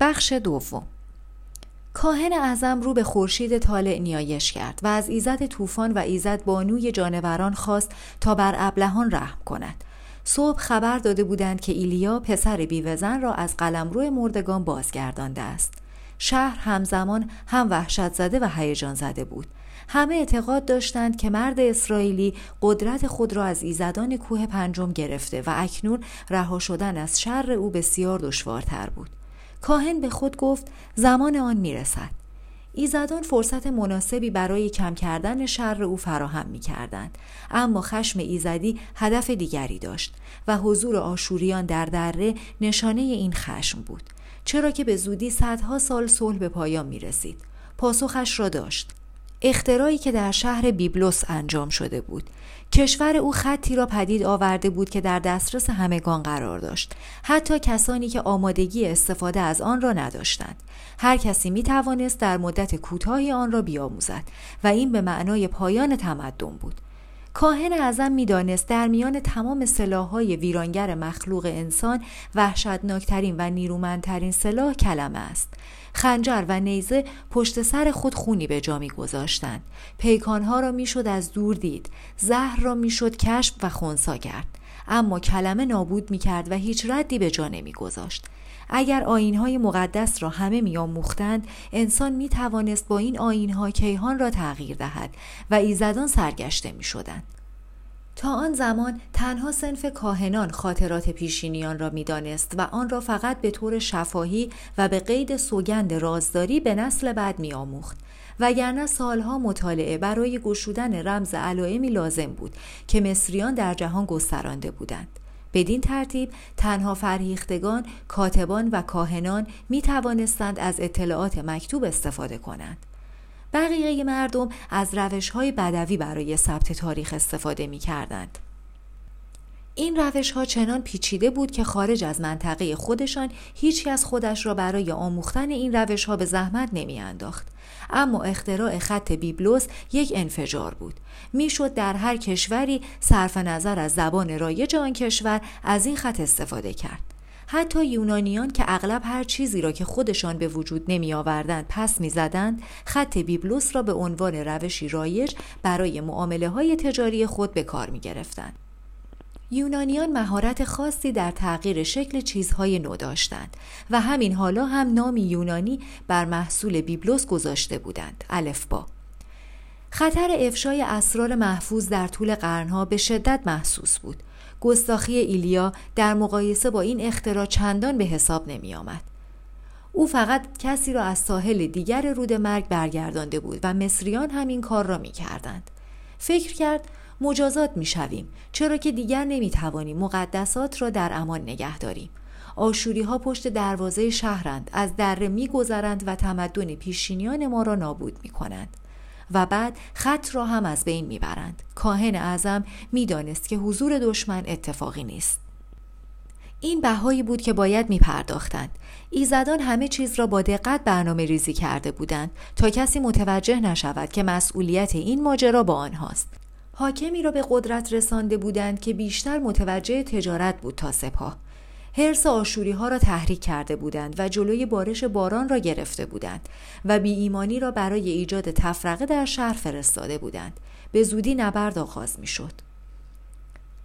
بخش دوم. کاهن اعظم رو به خورشید طالع نیایش کرد و از ایزد طوفان و ایزد بانوی جانوران خواست تا بر ابلهان رحم کند. صبح خبر داده بودند که ایلیا پسر بیوزن را از قلمرو مردگان بازگردانده است. شهر همزمان هم وحشت زده و هیجان زده بود. همه اعتقاد داشتند که مرد اسرائیلی قدرت خود را از ایزدان کوه پنجم گرفته و اکنون رها شدن از شر او بسیار دشوارتر بود. کاهن به خود گفت زمان آن می‌رسد ایزدان فرصت مناسبی برای کم کردن شر او فراهم می کردند. اما خشم ایزدی هدف دیگری داشت و حضور آشوریان در دره نشانه این خشم بود چرا که به زودی صدها سال صلح به پایان می رسید. پاسخش را داشت اختراعی که در شهر بیبلوس انجام شده بود. کشور او خطی را پدید آورده بود که در دسترس همگان قرار داشت. حتی کسانی که آمادگی استفاده از آن را نداشتند. هر کسی می توانست در مدت کوتاهی آن را بیاموزد و این به معنای پایان تمدن بود. کاهن اعظم می‌دانست در میان تمام سلاحهای ویرانگر مخلوق انسان وحشتناکترین و نیرومندترین سلاح کلمه است. خنجر و نیزه پشت سر خود خونی به جا میگذاشتند. پیکانها را می‌شد از دور دید. زهر را می‌شد کشف و خونسا کرد. اما کلمه نابود می‌کرد و هیچ ردی به جا نمیگذاشت. اگر آینهای مقدس را همه میآموختند انسان می توانست با این آینها کیهان را تغییر دهد و ایزدان سرگشته می شدند. تا آن زمان تنها سنف کاهنان خاطرات پیشینیان را می‌دانست و آن را فقط به طور شفاهی و به قید سوگند رازداری به نسل بعد میآموخت وگرنه سالها مطالعه برای گشودن رمز علائمی لازم بود که مصریان در جهان گسترانده بودند بدین ترتیب تنها فرهیختگان، کاتبان و کاهنان می توانستند از اطلاعات مکتوب استفاده کنند. بقیه مردم از روش های بدوی برای ثبت تاریخ استفاده می کردند. این روش ها چنان پیچیده بود که خارج از منطقه خودشان هیچ از خودش را برای آموختن این روش ها به زحمت نمی انداخت. اما اختراع خط بیبلوس یک انفجار بود. می‌شد در هر کشوری صرف نظر از زبان رایج آن کشور از این خط استفاده کرد. حتی یونانیان که اغلب هر چیزی را که خودشان به وجود نمی آوردند پس می زدند خط بیبلوس را به عنوان روشی رایج برای معامله های تجاری خود به کار می گرفتند. یونانیان مهارت خاصی در تغییر شکل چیزهای نو داشتند و همین حالا هم نامی یونانی بر محصول بیبلوس گذاشته بودند. الفبا خطر افشای اسرار محفوظ در طول قرنها به شدت محسوس بود. گستاخی ایلیا در مقایسه با این اختراع چندان به حساب نمی آمد. او فقط کسی را از ساحل دیگر رود مرگ برگردانده بود و مصریان همین کار را می کردند. فکر کرد مجازات می شویم چرا که دیگر نمی توانیم مقدسات را در امان نگه داریم. آشوری ها پشت دروازه شهرند از دره می گذرند و تمدن پیشینیان ما را نابود می کنند. و بعد خط را هم از بین می‌برند کاهن اعظم می‌دانست که حضور دشمن اتفاقی نیست این بهایی بود که باید می پرداختند. ایزدان همه چیز را با دقت برنامه ریزی کرده بودند تا کسی متوجه نشود که مسئولیت این ماجرا با آنهاست. حاکمی را به قدرت رسانده بودند که بیشتر متوجه تجارت بود تا سپاه. حرس آشوری ها را تحریک کرده بودند و جلوی بارش باران را گرفته بودند و بی ایمانی را برای ایجاد تفرقه در شهر فرستاده بودند. به زودی نبرد آغاز می شد.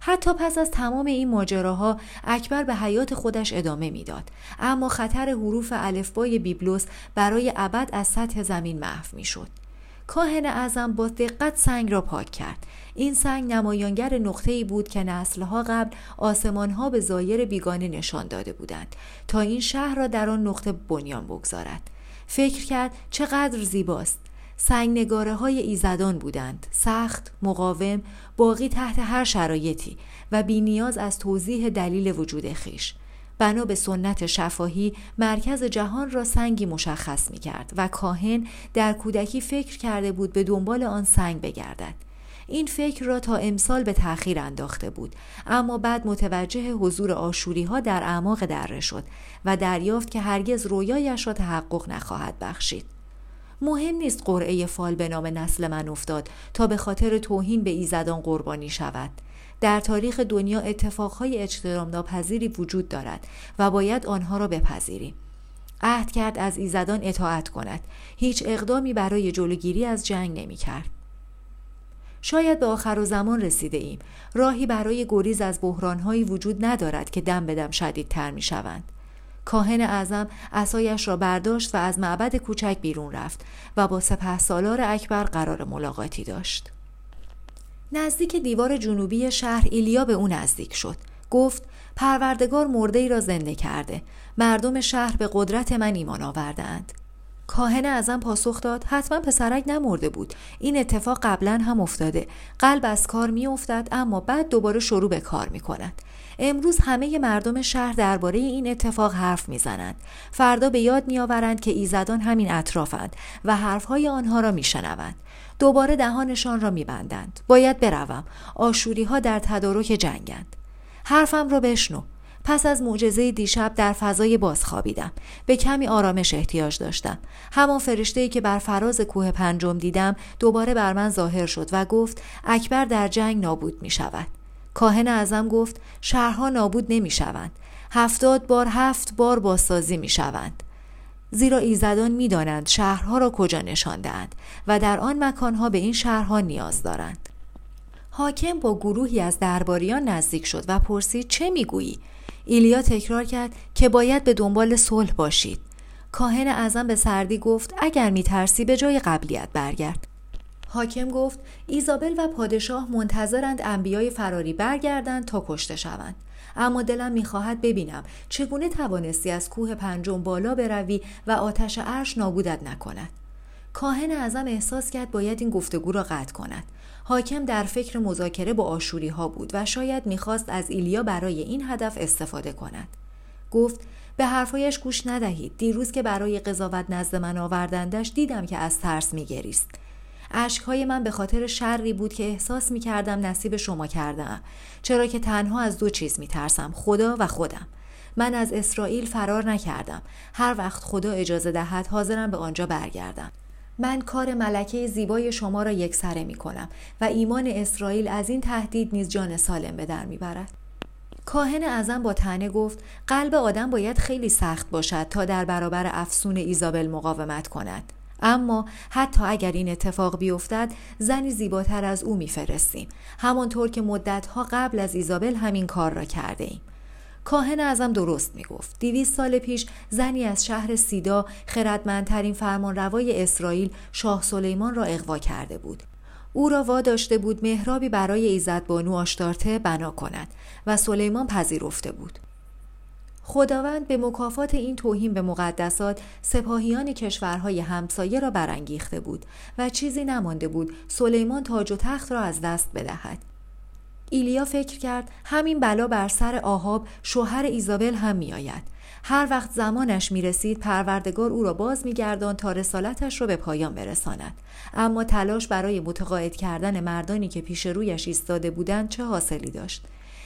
حتی پس از تمام این ماجراها اکبر به حیات خودش ادامه می‌داد. اما خطر حروف الفبای بیبلوس برای ابد از سطح زمین محو می‌شد. کاهن اعظم با دقت سنگ را پاک کرد. این سنگ نمایانگر نقطه ای بود که نسلها قبل آسمانها به زایر بیگانه نشان داده بودند تا این شهر را در آن نقطه بنیان بگذارد. فکر کرد چقدر زیباست. سنگ نگاره های ایزدان بودند. سخت مقاوم باقی تحت هر شرایطی و بینیاز از توضیح دلیل وجود خیش. بنا به سنت شفاهی مرکز جهان را سنگی مشخص می کرد و کاهن در کودکی فکر کرده بود به دنبال آن سنگ بگردد. این فکر را تا امسال به تأخیر انداخته بود اما بعد متوجه حضور آشوری ها در اعماق دره شد و دریافت که هرگز رویایش را تحقق نخواهد بخشید. مهم نیست قرعه فال به نام نسل من افتاد تا به خاطر توهین به ایزدان قربانی شود. در تاریخ دنیا اتفاقهای اجترام ناپذیری وجود دارد و باید آنها را بپذیریم عهد کرد از ایزدان اطاعت کند هیچ اقدامی برای جلوگیری از جنگ نمی کرد. شاید به آخر و زمان رسیده ایم راهی برای گریز از بحرانهایی وجود ندارد که دم به دم شدیدتر می شوند. کاهن اعظم اسایش را برداشت و از معبد کوچک بیرون رفت و با سپه سالار اکبر قرار ملاقاتی داشت. نزدیک دیوار جنوبی شهر ایلیا به او نزدیک شد. گفت پروردگار مرده ای را زنده کرده. مردم شهر به قدرت من ایمان آوردهاند. کاهن ازم پاسخ داد حتما پسرک نمرده بود. این اتفاق قبلا هم افتاده. قلب از کار می افتد اما بعد دوباره شروع به کار می کند امروز همه مردم شهر درباره این اتفاق حرف می‌زنند. فردا به یاد میآورند که ایزدان همین اطرافند و حرفهای آنها را میشنوند. دوباره دهانشان را میبندند. باید بروم. آشوری ها در تدارک جنگند. حرفم را بشنو. پس از معجزه دیشب در فضای باز خوابیدم به کمی آرامش احتیاج داشتم. همان فرشته که بر فراز کوه پنجم دیدم دوباره بر من ظاهر شد و گفت اکبر در جنگ نابود می شود کاهن اعظم گفت شهرها نابود نمی شوند هفتاد بار هفت بار بازسازی می شوند زیرا ایزدان می دانند شهرها را کجا نشاندهاند و در آن مکانها به این شهرها نیاز دارند. حاکم با گروهی از درباریان نزدیک شد و پرسید چه می‌گویی؟ ایلیا تکرار کرد که باید به دنبال صلح باشید. کاهن اعظم به سردی گفت اگر میترسی به جای قبلیت برگرد. حاکم گفت ایزابل و پادشاه منتظرند انبیای فراری برگردند تا کشته شوند. اما دلم می‌خواهد ببینم چگونه توانستی از کوه پنجم بالا بروی و آتش عرش نابودت نکند. کاهن اعظم احساس کرد باید این گفتگو را قطع کند. حاکم در فکر مذاکره با آشوری ها بود و شاید می‌خواست از ایلیا برای این هدف استفاده کند. گفت به حرفایش گوش ندهید. دیروز که برای قضاوت نزد من آوردندش دیدم که از ترس میگریست. اشکهای من به خاطر شری بود که احساس می کردم نصیب شما کردم چرا که تنها از دو چیز می ترسم خدا و خودم. من از اسرائیل فرار نکردم. هر وقت خدا اجازه دهد حاضرم به آنجا برگردم. من کار ملکه زیبای شما را یکسره می کنم و ایمان اسرائیل از این تهدید نیز جان سالم به در می برد. کاهن ازم با تنه گفت قلب آدم باید خیلی سخت باشد تا در برابر افسون ایزابل مقاومت کند. اما حتی اگر این اتفاق بیفتد زنی زیباتر از او میفرستیم همانطور که مدتها قبل از ایزابل همین کار را کرده ایم. کاهن ازم درست می‌گفت. دیویست سال پیش زنی از شهر سیدا خردمندترین فرمانروای اسرائیل شاه سلیمان را اغوا کرده بود. او را واداشته بود مهرابی برای ایزد بانو آشتارته بنا کند و سلیمان پذیرفته بود. خداوند به مکافات این توهین به مقدسات سپاهیان کشورهای همسایه را برانگیخته بود و چیزی نمانده بود سلیمان تاج و تخت را از دست بدهد. ایلیا فکر کرد همین بلا بر سر آهاب شوهر ایزابل هم میآید. هر وقت زمانش می رسید پروردگار او را باز می گردان تا رسالتش را به پایان برساند. اما تلاش برای متقاعد کردن مردانی که پیش رویش ایستاده بودند چه حاصلی داشت؟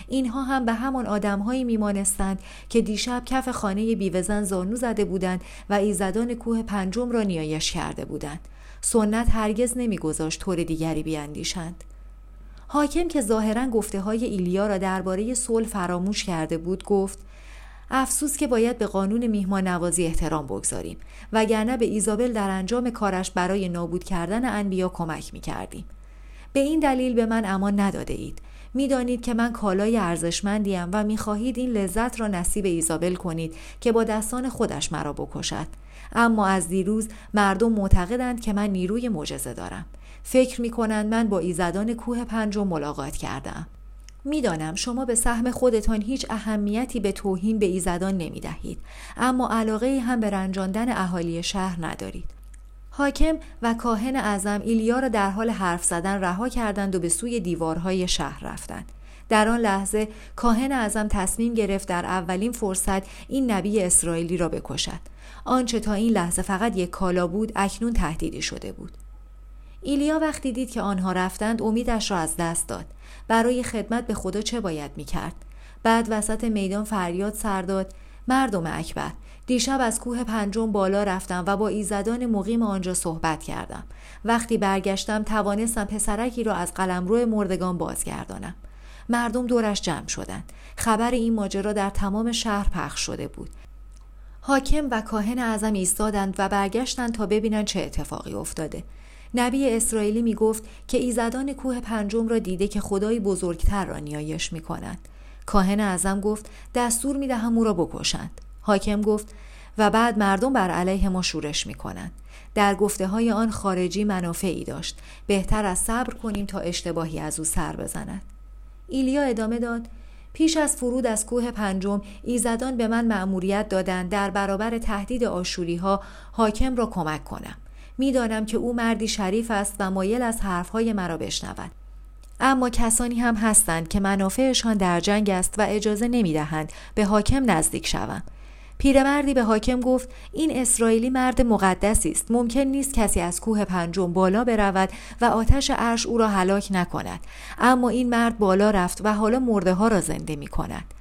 اینها هم به همان آدمهایی میمانستند که دیشب کف خانه بیوزن زانو زده بودند و ایزدان کوه پنجم را نیایش کرده بودند. سنت هرگز نمیگذاشت طور دیگری بیاندیشند. حاکم که ظاهرا گفته های ایلیا را درباره صلح فراموش کرده بود گفت افسوس که باید به قانون میهمان نوازی احترام بگذاریم وگرنه به ایزابل در انجام کارش برای نابود کردن انبیا کمک می کردیم. به این دلیل به من امان نداده اید. می‌دانید که من کالای ارزشمندیم و می‌خواهید این لذت را نصیب ایزابل کنید که با دستان خودش مرا بکشد. اما از دیروز مردم معتقدند که من نیروی معجزه دارم. فکر می کنند من با ایزدان کوه پنجم ملاقات کردم. می‌دانم شما به سهم خودتان هیچ اهمیتی به توهین به ایزدان نمی دهید اما علاقه هم به رنجاندن اهالی شهر ندارید. حاکم و کاهن اعظم ایلیا را در حال حرف زدن رها کردند و به سوی دیوارهای شهر رفتند. در آن لحظه کاهن اعظم تصمیم گرفت در اولین فرصت این نبی اسرائیلی را بکشد. آنچه تا این لحظه فقط یک کالا بود اکنون تهدیدی شده بود. ایلیا وقتی دید که آنها رفتند امیدش را از دست داد. برای خدمت به خدا چه باید می کرد؟ بعد وسط میدان فریاد سر داد. مردم اکبر دیشب از کوه پنجم بالا رفتم و با ایزدان مقیم آنجا صحبت کردم. وقتی برگشتم توانستم پسرکی را از قلمرو مردگان بازگردانم. مردم دورش جمع شدند. خبر این ماجرا در تمام شهر پخش شده بود. حاکم و کاهن اعظم ایستادند و برگشتند تا ببینند چه اتفاقی افتاده. نبی اسرائیلی می گفت که ایزدان کوه پنجم را دیده که خدایی بزرگتر را نیایش می کند. کاهن اعظم گفت دستور می دهم او را بکشند. حاکم گفت و بعد مردم بر علیه ما شورش می کنند. در گفته های آن خارجی منافعی داشت. بهتر از صبر کنیم تا اشتباهی از او سر بزند. ایلیا ادامه داد پیش از فرود از کوه پنجم ایزدان به من مأموریت دادند در برابر تهدید آشوری ها حاکم را کمک کنم. می‌دانم که او مردی شریف است و مایل از حرفهای مرا بشنود. اما کسانی هم هستند که منافعشان در جنگ است و اجازه نمی‌دهند به حاکم نزدیک شوم. پیرمردی به حاکم گفت این اسرائیلی مرد مقدسی است ممکن نیست کسی از کوه پنجم بالا برود و آتش عرش او را هلاک نکند اما این مرد بالا رفت و حالا مرده ها را زنده می کند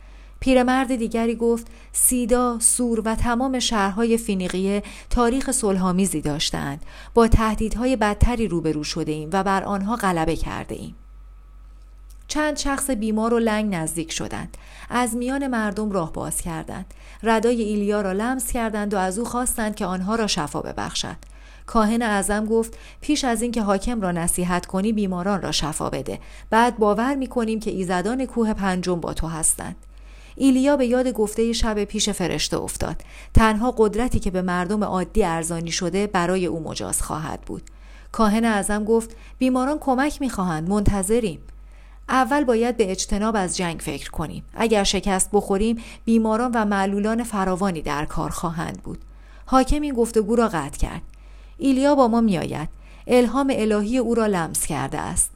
پیرمرد دیگری گفت سیدا، سور و تمام شهرهای فینیقیه تاریخ صلحآمیزی داشتند. با تهدیدهای بدتری روبرو شده ایم و بر آنها غلبه کرده ایم چند شخص بیمار و لنگ نزدیک شدند. از میان مردم راه باز کردند. ردای ایلیا را لمس کردند و از او خواستند که آنها را شفا ببخشد. کاهن اعظم گفت پیش از اینکه حاکم را نصیحت کنی بیماران را شفا بده. بعد باور می کنیم که ایزدان کوه پنجم با تو هستند. ایلیا به یاد گفته شب پیش فرشته افتاد. تنها قدرتی که به مردم عادی ارزانی شده برای او مجاز خواهد بود. کاهن اعظم گفت بیماران کمک می‌خواهند منتظریم. اول باید به اجتناب از جنگ فکر کنیم. اگر شکست بخوریم بیماران و معلولان فراوانی در کار خواهند بود. حاکم این گفتگو را قطع کرد. ایلیا با ما میآید. الهام الهی او را لمس کرده است.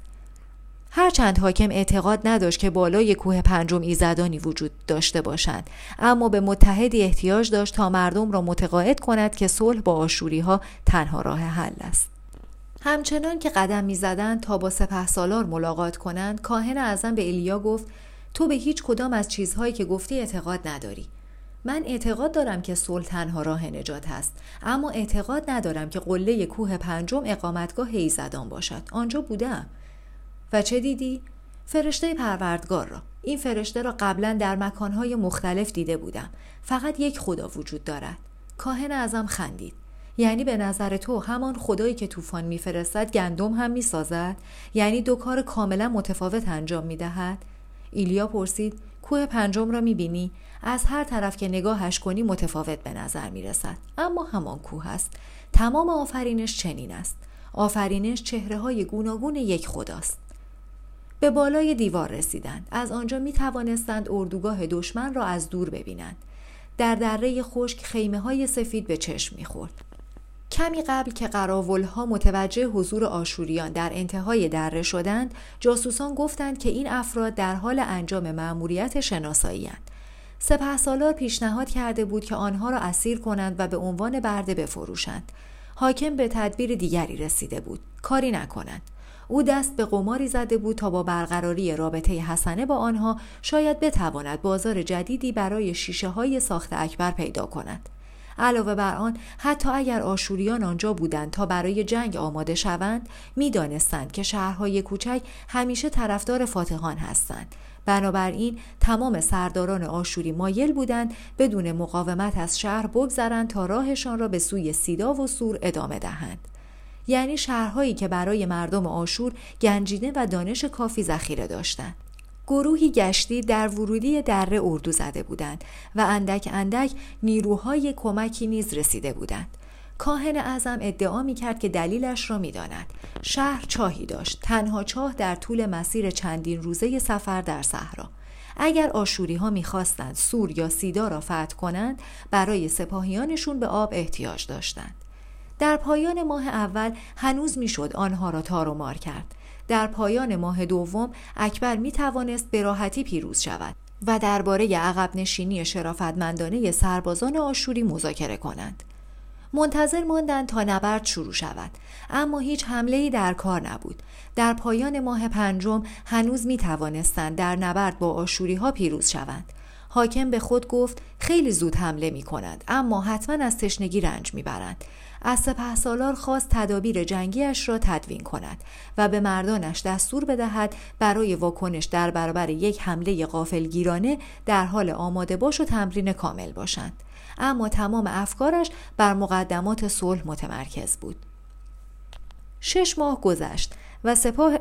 هرچند حاکم اعتقاد نداشت که بالای کوه پنجم ایزدانی وجود داشته باشند. اما به متحدی احتیاج داشت تا مردم را متقاعد کند که صلح با آشوری ها تنها راه حل است. همچنان که قدم می‌زدند تا با سپه سالار ملاقات کنند کاهن اعظم به ایلیا گفت تو به هیچ کدام از چیزهایی که گفتی اعتقاد نداری. من اعتقاد دارم که صلح تنها راه نجات است. اما اعتقاد ندارم که قله کوه پنجم اقامتگاه ایزدان باشد. آنجا بودم. و چه دیدی؟ فرشته پروردگار را. این فرشته را قبلا در مکانهای مختلف دیده بودم. فقط یک خدا وجود دارد. کاهن اعظم خندید. یعنی به نظر تو همان خدایی که طوفان میفرستد گندم هم می‌سازد؟ یعنی دو کار کاملا متفاوت انجام می‌دهد؟ ایلیا پرسید. کوه پنجم را می‌بینی؟ از هر طرف که نگاهش کنی متفاوت به نظر می‌رسد. اما همان کوه است. تمام آفرینش چنین است. آفرینش چهره های گوناگون یک خداست. به بالای دیوار رسیدند. از آنجا می توانستند اردوگاه دشمن را از دور ببینند. در دره خشک خیمه های سفید به چشم می‌خورد کمی قبل که قراولها متوجه حضور آشوریان در انتهای دره شدند جاسوسان گفتند که این افراد در حال انجام مأموریت شناسایی هند. سپه سالار پیشنهاد کرده بود که آنها را اسیر کنند و به عنوان برده بفروشند. حاکم به تدبیر دیگری رسیده بود. کاری نکنند. او دست به قماری زده بود تا با برقراری رابطه حسنه با آنها شاید بتواند بازار جدیدی برای شیشه های ساخت اکبر پیدا کند. علاوه بر آن حتی اگر آشوریان آنجا بودند تا برای جنگ آماده شوند می‌دانستند که شهرهای کوچک همیشه طرفدار فاتحان هستند. بنابراین تمام سرداران آشوری مایل بودند بدون مقاومت از شهر بگذرند تا راهشان را به سوی سیدا و سور ادامه دهند. یعنی شهرهایی که برای مردم آشور گنجینه و دانش کافی ذخیره داشتند. گروهی گشتی در ورودی دره اردو زده بودند و اندک اندک نیروهای کمکی نیز رسیده بودند. کاهن اعظم ادعا می کرد که دلیلش را می داند. شهر چاهی داشت. تنها چاه در طول مسیر چندین روزه سفر در صحرا. اگر آشوری ها می‌خواستند سور یا سیدا را فتح کنند برای سپاهیانشون به آب احتیاج داشتند. در پایان ماه اول هنوز می‌شد آنها را تار و مار کرد. در پایان ماه دوم اکبر می توانست به راحتی پیروز شود و درباره عقب نشینی شرافتمندانه سربازان آشوری مذاکره کنند. منتظر ماندند تا نبرد شروع شود اما هیچ حمله در کار نبود. در پایان ماه پنجم هنوز می توانستند در نبرد با آشوری ها پیروز شوند. حاکم به خود گفت خیلی زود حمله می کنند اما حتما از تشنگی رنج می برند از سپه سالار خواست تدابیر جنگیش را تدوین کند و به مردانش دستور بدهد برای واکنش در برابر یک حمله غافلگیرانه در حال آماده باش و تمرین کامل باشند. اما تمام افکارش بر مقدمات صلح متمرکز بود. شش ماه گذشت و سپاه